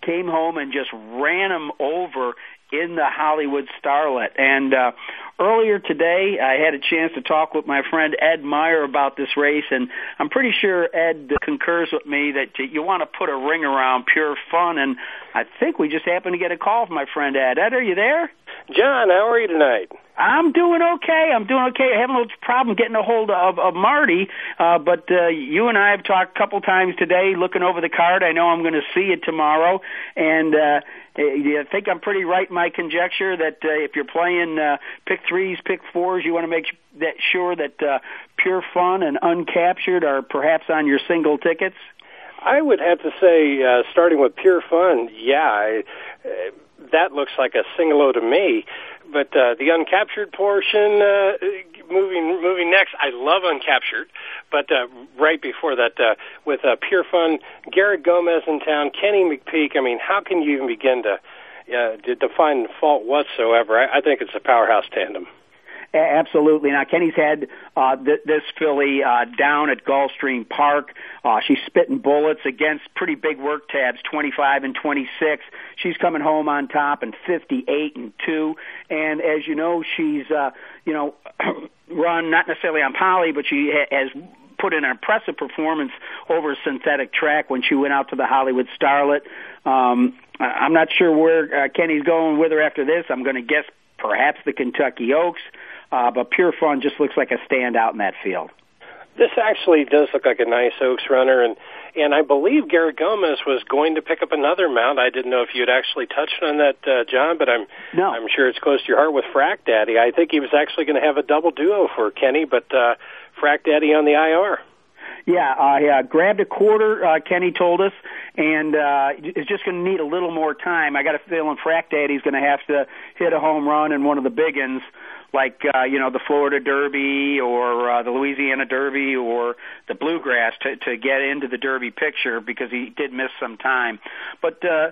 came home and just ran him over in the Hollywood Starlet. And uh, earlier today, I had a chance to talk with my friend Ed Meyer about this race, and I'm pretty sure Ed concurs with me that you want to put a ring around pure fun. And I think we just happened to get a call from my friend Ed. Ed, are you there? John, how are you tonight? I'm doing okay. I'm doing okay. I have a little problem getting a hold of, of Marty, uh, but uh, you and I have talked a couple times today, looking over the card. I know I'm going to see it tomorrow, and uh, I think I'm pretty right in my conjecture that uh, if you're playing uh, pick threes, pick fours, you want to make that sure that uh, pure fun and uncaptured are perhaps on your single tickets. I would have to say, uh, starting with pure fun, yeah. I, uh, that looks like a single to me. But uh, the uncaptured portion, uh, moving moving next, I love uncaptured. But uh, right before that, uh, with uh, Pure Fun, Garrett Gomez in town, Kenny McPeek. I mean, how can you even begin to uh, to define fault whatsoever? I, I think it's a powerhouse tandem. Absolutely. Now Kenny's had uh, th- this filly uh, down at Gulfstream Park. Uh, she's spitting bullets against pretty big work tabs, 25 and 26. She's coming home on top in 58 and two. And as you know, she's uh, you know run not necessarily on poly, but she ha- has put in an impressive performance over a synthetic track when she went out to the Hollywood Starlet. Um, I'm not sure where uh, Kenny's going with her after this. I'm going to guess perhaps the Kentucky Oaks. Uh, but Pure Fun just looks like a standout in that field. This actually does look like a nice Oaks runner, and and I believe Garrett Gomez was going to pick up another mount. I didn't know if you had actually touched on that, uh, John, but I'm no. I'm sure it's close to your heart with Frac Daddy. I think he was actually going to have a double duo for Kenny, but uh, Frac Daddy on the IR. Yeah, I uh, grabbed a quarter. Uh, Kenny told us, and uh, is just going to need a little more time. I got a feeling Frac Daddy's going to have to hit a home run in one of the big ones like uh, you know the Florida Derby or uh, the Louisiana Derby or the Bluegrass to to get into the Derby picture because he did miss some time. But uh,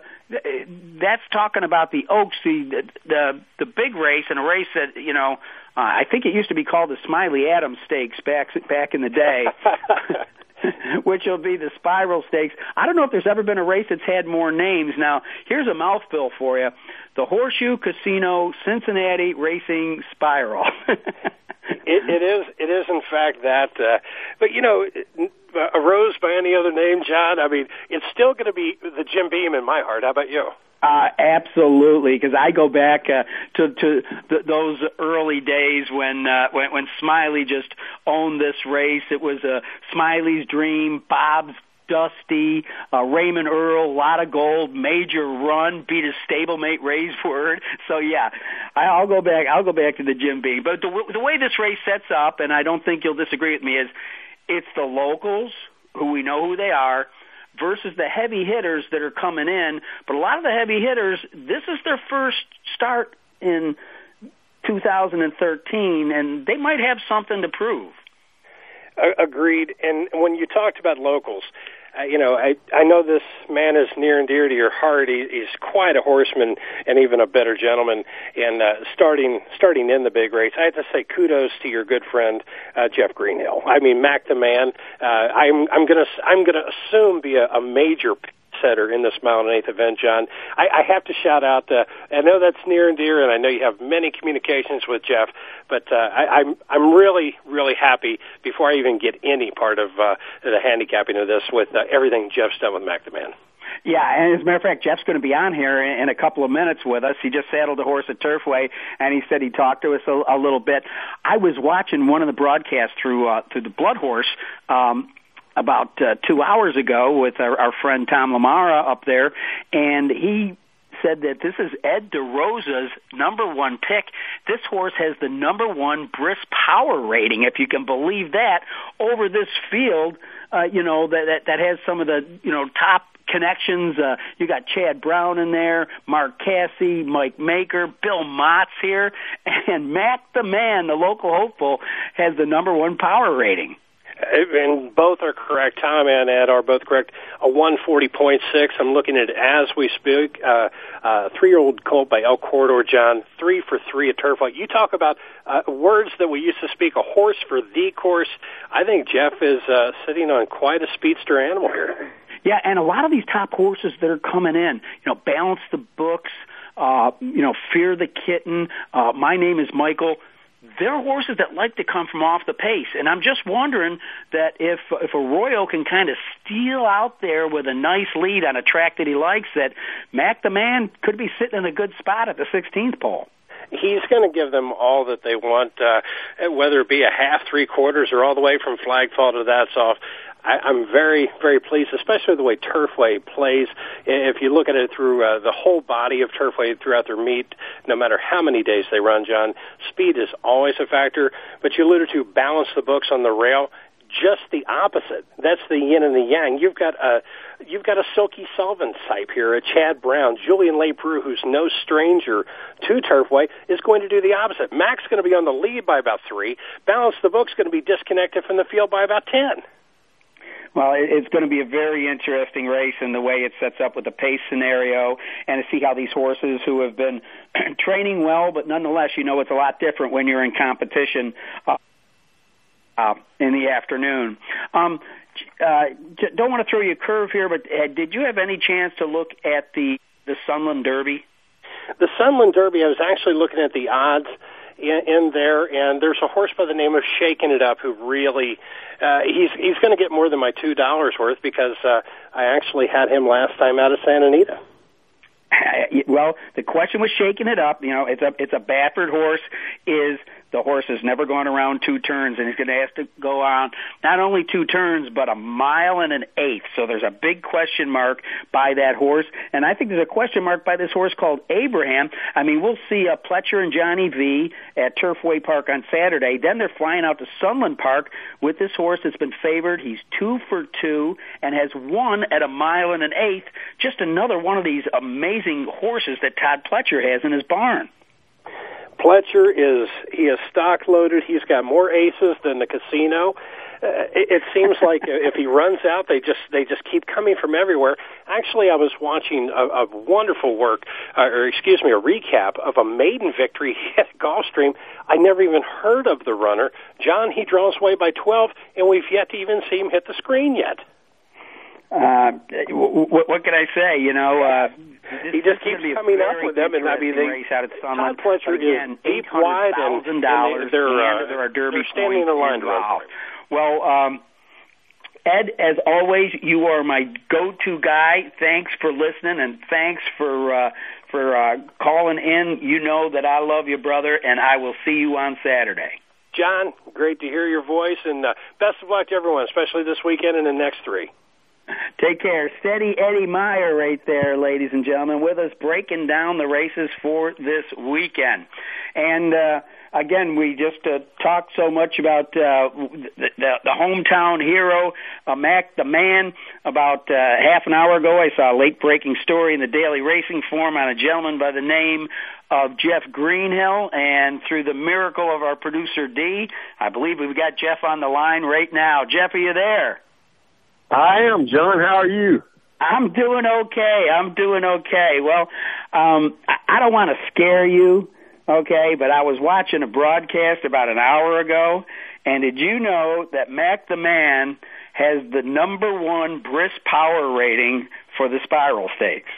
that's talking about the Oaks, the the the big race and a race that you know uh, I think it used to be called the Smiley Adams Stakes back back in the day. which will be the Spiral Stakes. I don't know if there's ever been a race that's had more names. Now, here's a mouthful for you: the Horseshoe Casino Cincinnati Racing Spiral. it, it is. It is in fact that. Uh, but you know, a rose by any other name, John. I mean, it's still going to be the Jim Beam in my heart. How about you? Uh, absolutely, because I go back uh, to to th- those early days when uh, when when Smiley just owned this race. It was uh, Smiley's dream, Bob's Dusty, uh, Raymond Earl, a lot of gold, major run, beat his stablemate Raysword. So yeah, I'll go back. I'll go back to the Jim Beam. But the, the way this race sets up, and I don't think you'll disagree with me, is it's the locals who we know who they are versus the heavy hitters that are coming in. But a lot of the heavy hitters, this is their first start in 2013, and they might have something to prove. Agreed. And when you talked about locals, you know, I I know this man is near and dear to your heart. He, he's quite a horseman and even a better gentleman. And uh, starting starting in the big race, I have to say kudos to your good friend uh, Jeff Greenhill. I mean, Mac the man. Uh, I'm I'm gonna I'm gonna assume be a, a major setter in this mile and eighth event, John. I, I have to shout out. Uh, I know that's near and dear, and I know you have many communications with Jeff. But uh, I, I'm I'm really really happy before I even get any part of uh, the handicapping of this with uh, everything Jeff's done with Mac the Man. Yeah, and as a matter of fact, Jeff's going to be on here in, in a couple of minutes with us. He just saddled a horse at Turfway, and he said he talked to us a, a little bit. I was watching one of the broadcasts through uh, through the Blood Horse. Um, about uh, two hours ago with our, our friend Tom LaMarra up there, and he said that this is Ed DeRosa's number one pick. This horse has the number one brisk power rating, if you can believe that, over this field. Uh, you know that, that that has some of the you know top connections. Uh, you got Chad Brown in there, Mark Casse, Mike Maker, Bill Mott's here, and Mac the Man, the local hopeful, has the number one power rating and both are correct. Tom and Ed are both correct. A 140.6. I'm looking at it as we speak. Uh, uh, three-year-old colt by El Corredor John, three for three at Turfway. You talk about uh, words that we used to speak. A horse for the course. I think Jeff is uh, sitting on quite a speedster animal here. Yeah, and a lot of these top horses that are coming in, you know, balance the books. Uh, you know, fear the kitten. Uh, my name is Michael they're horses that like to come from off the pace. And I'm just wondering that if if Arroyo can kind of steal out there with a nice lead on a track that he likes, that Mac the Man could be sitting in a good spot at the 16th pole he's going to give them all that they want, uh, whether it be a half, three quarters, or all the way from flagfall to that's off. I, I'm very, very pleased, especially the way Turfway plays. If you look at it through uh, the whole body of Turfway throughout their meet, no matter how many days they run, John, speed is always a factor. But you alluded to balance the books on the rail just the opposite. That's the yin and the yang. You've got a you've got a Silky Sullivan type here, a Chad Brown, Julien Leparoux, who's no stranger to Turfway, is going to do the opposite. Mac's going to be on the lead by about three. Balance the book's going to be disconnected from the field by about ten. Well, it's going to be a very interesting race in the way it sets up with the pace scenario and to see how these horses who have been training well, but nonetheless, you know, it's a lot different when you're in competition uh, uh, in the afternoon. Um, uh, don't want to throw you a curve here, but uh, did you have any chance to look at the the Sunland Derby? The Sunland Derby, I was actually looking at the odds in, in there, and there's a horse by the name of Shaking It Up who really uh, he's he's going to get more than my two dollars worth because uh, I actually had him last time out of Santa Anita. Well, the question was shaking it up. You know, it's a it's a Baffert horse. Is the horse has never gone around two turns, and he's going to have to go on not only two turns, but a mile and an eighth. So there's a big question mark by that horse, and I think there's a question mark by this horse called Abraham. I mean, we'll see uh, Pletcher and Johnny V at Turfway Park on Saturday. Then they're flying out to Sunland Park with this horse that's been favored. He's two for two and has won at a mile and an eighth. Just another one of these amazing horses that Todd Pletcher has in his barn. Pletcher is he is stock loaded. He's got more aces than the casino. Uh, it, it seems like if he runs out, they just they just keep coming from everywhere. Actually, I was watching a, a wonderful work, uh, or excuse me, a recap of a maiden victory at Gulfstream. I never even heard of the runner. John, he draws away by 12, and we've yet to even see him hit the screen yet uh, what, what can I say? You know, uh, this, he just keeps coming up with them, and I mean, they race out at Sunland. Todd Pletcher again, deep wide and, and. They're, uh, there are derby they're standing in a line involved. Well, um, Ed, as always, you are my go-to guy. Thanks for listening, and thanks for uh, for uh, calling in. You know that I love you, brother, and I will see you on Saturday. John, great to hear your voice, and uh, best of luck to everyone, especially this weekend and the next three. Take care. Steady Eddie Meyer right there, ladies and gentlemen, with us breaking down the races for this weekend. And uh, again, we just uh, talked so much about uh, the, the, hometown hero, uh, Mac the Man. About uh, half an hour ago, I saw a late breaking story in the Daily Racing Form on a gentleman by the name of Jeff Greenhill, and through the miracle of our producer D, I believe we've got Jeff on the line right now. Jeff, are you there? I am, John. How are you? I'm doing okay. I'm doing okay. Well, um, I, I don't want to scare you, okay, but I was watching a broadcast about an hour ago, and did you know that Mac the Man has the number one brisk power rating for the Spiral Stakes?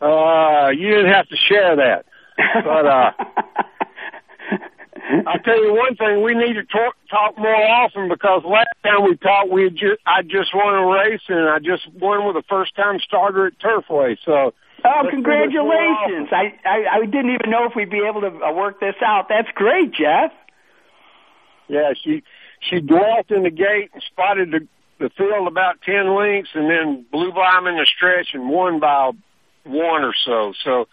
Uh, you didn't have to share that, but uh, I'll tell you one thing: we need to talk talk more often because last time we talked, we just I just won a race and I just won with a first time starter at Turfway. So. Oh, congratulations! I, I I didn't even know if we'd be able to uh, work this out. That's great, Jeff. Yeah, she she dwelt in the gate and spotted the the field about ten lengths, and then blew by him in the stretch and won by one or so. So,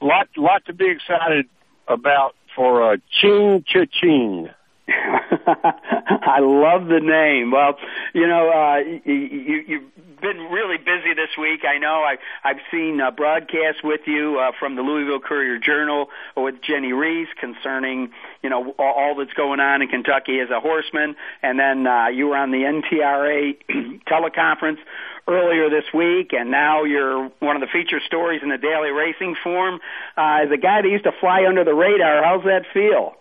lot lot to be excited about for uh, Ching Cha Ching. I love the name. Well, you know, uh, you, you, you've been really busy this week. I know. I, I've seen uh, broadcasts with you uh, from the Louisville Courier Journal with Jennie Rees concerning, you know, all, all that's going on in Kentucky as a horseman, and then uh, you were on the NTRA teleconference earlier this week, and now you're one of the feature stories in the Daily Racing Form. Uh, as a guy that used to fly under the radar, how's that feel?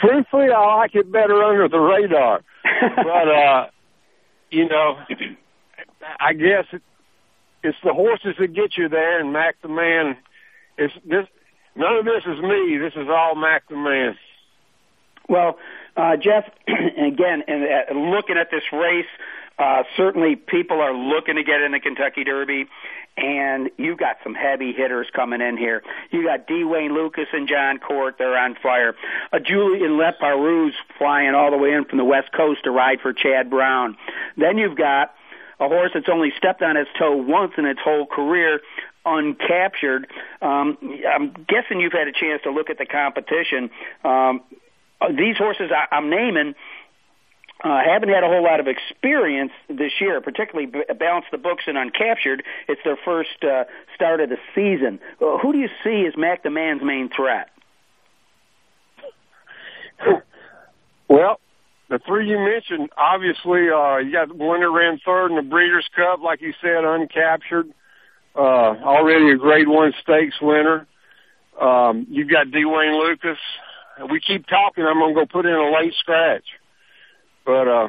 Truthfully, I like it better under the radar, but uh, you know, I guess it, it's the horses that get you there, and Mac the Man. It's this. None of this is me. This is all Mac the Man. Well, uh, Jeff, again, and uh, looking at this race, uh, certainly, people are looking to get in the Kentucky Derby, and you've got some heavy hitters coming in here. You got D. Wayne Lukas and Jon Court; they're on fire. Uh, Julien Leparoux flying all the way in from the West Coast to ride for Chad Brown. Then you've got a horse that's only stepped on its toe once in its whole career, uncaptured. Um, I'm guessing you've had a chance to look at the competition. Um, uh, these horses I, I'm naming uh, haven't had a whole lot of experience this year, particularly b- balance the books and uncaptured. It's their first uh, start of the season. Uh, who do you see as Mac the Man's main threat? Well, the three you mentioned, obviously, uh, you got one that ran third in the Breeders' Cup, like you said, uncaptured. Uh, already a Grade One Stakes winner. Um, you've got D. Wayne Lukas. We keep talking. I'm going to go put in a late scratch. But uh,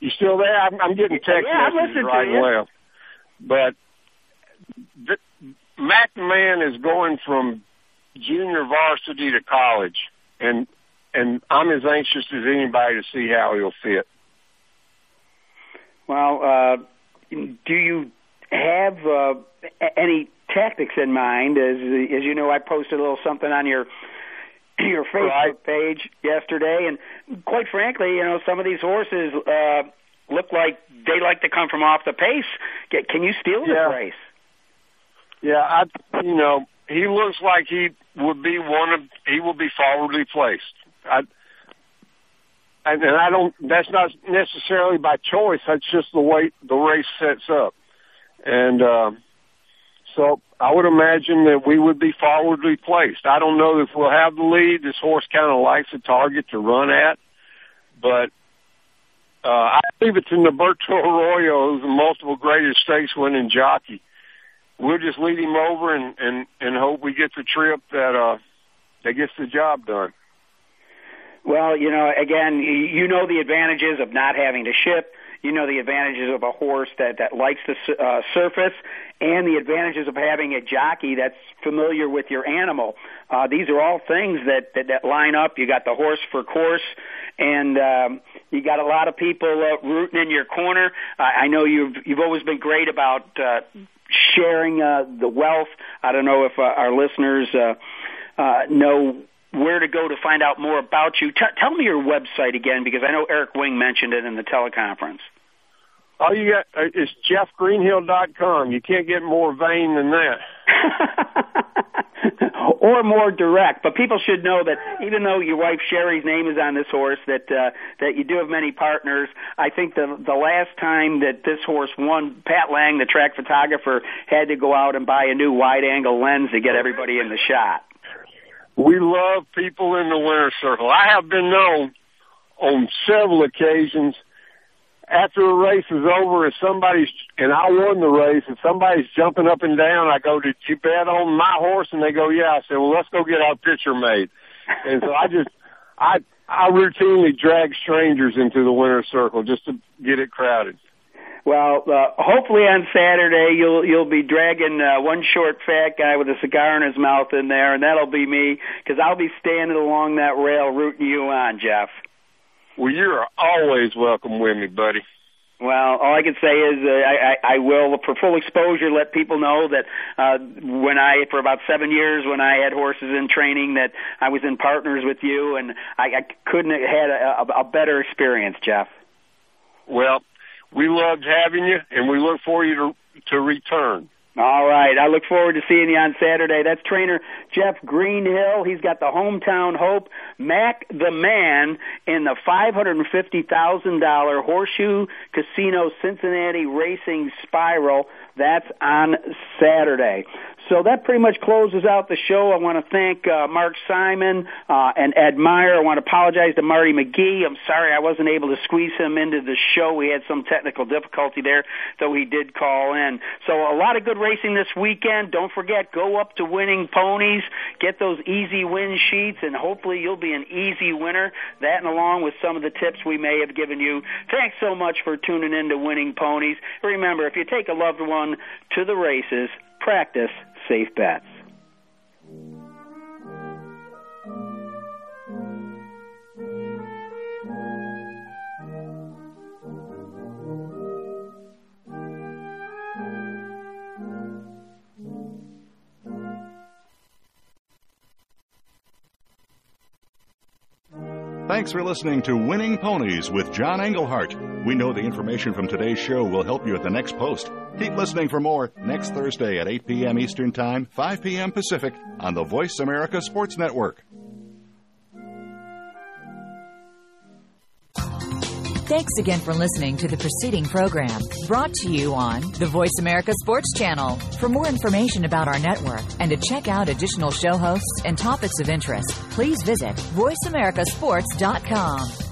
you still there? I'm, I'm getting text yeah, messages right and left. But th- Mac Man is going from junior varsity to college, and and I'm as anxious as anybody to see how he'll fit. Well, uh, do you have uh, any tactics in mind? As as you know, I posted a little something on your your Facebook right. page yesterday, and quite frankly, you know, some of these horses uh, look like they like to come from off the pace. Can you steal yeah. race? Yeah, I you know he looks like he would be one of he will be forwardly placed. I and, and I don't. That's not necessarily by choice. That's just the way the race sets up, and. uh so I would imagine that we would be forwardly placed. I don't know if we'll have the lead. This horse kind of likes a target to run at, but uh, I believe it's in Norberto Arroyo, who's a multiple graded stakes winning jockey. We'll just lead him over and and and hope we get the trip that uh that gets the job done. Well, you know, again, you know the advantages of not having to ship you know the advantages of a horse that that likes the uh, surface, and the advantages of having a jockey that's familiar with your animal. Uh, these are all things that, that that line up. You got the horse for course, and um, you got a lot of people uh, rooting in your corner. Uh, I know you've you've always been great about uh, sharing uh, the wealth. I don't know if uh, our listeners uh, uh, know where to go to find out more about you. T- tell me your website again, because I know Eric Wing mentioned it in the teleconference. All you got uh, is jeffgreenhill.com. You can't get more vain than that. or more direct. But people should know that even though your wife Sherry's name is on this horse, that uh, that you do have many partners. I think the the last time that this horse won, Pat Lang, the track photographer, had to go out and buy a new wide angle lens to get everybody in the shot. We love people in the winner's circle. I have been known on several occasions after a race is over, if somebody's and I won the race, if somebody's jumping up and down, I go, "Did you bet on my horse?" And they go, "Yeah." I said, "Well, let's go get our picture made." And so I just, I, I routinely drag strangers into the winner's circle just to get it crowded. Well, uh, hopefully on Saturday you'll you'll be dragging uh, one short fat guy with a cigar in his mouth in there, and that'll be me because I'll be standing along that rail rooting you on, Jeff. Well, you're always welcome with me, buddy. Well, all I can say is uh, I, I, will, for full exposure, let people know that uh, when I, for about seven years, when I had horses in training, that I was in partners with you, and I, I couldn't have had a, a, a better experience, Jeff. Well, we loved having you, and we look forward to to return. All right. I look forward to seeing you on Saturday. That's trainer Jeff Greenhill. He's got the hometown hope, Mac the Man, in the $550,000 Horseshoe Casino Cincinnati Racing Spiral. That's on Saturday. So that pretty much closes out the show. I want to thank uh, Mark Simon uh, and Ed Meyer. I want to apologize to Marty McGee. I'm sorry I wasn't able to squeeze him into the show. We had some technical difficulty there, though he did call in. So a lot of good racing this weekend. Don't forget, go up to winning ponies, get those easy win sheets, and hopefully you'll be an easy winner. That and along with some of the tips we may have given you. Thanks so much for tuning in to Winning Ponies. Remember, if you take a loved one to the races, practice safe bets. Thanks for listening to Winning Ponies with John Engelhardt. We know the information from today's show will help you at the next post. Keep listening for more next Thursday at 8 p.m. Eastern Time, 5 p.m. Pacific on the Voice America Sports Network. Thanks again for listening to the preceding program brought to you on the Voice America Sports Channel. For more information about our network and to check out additional show hosts and topics of interest, please visit VoiceAmericaSports.com.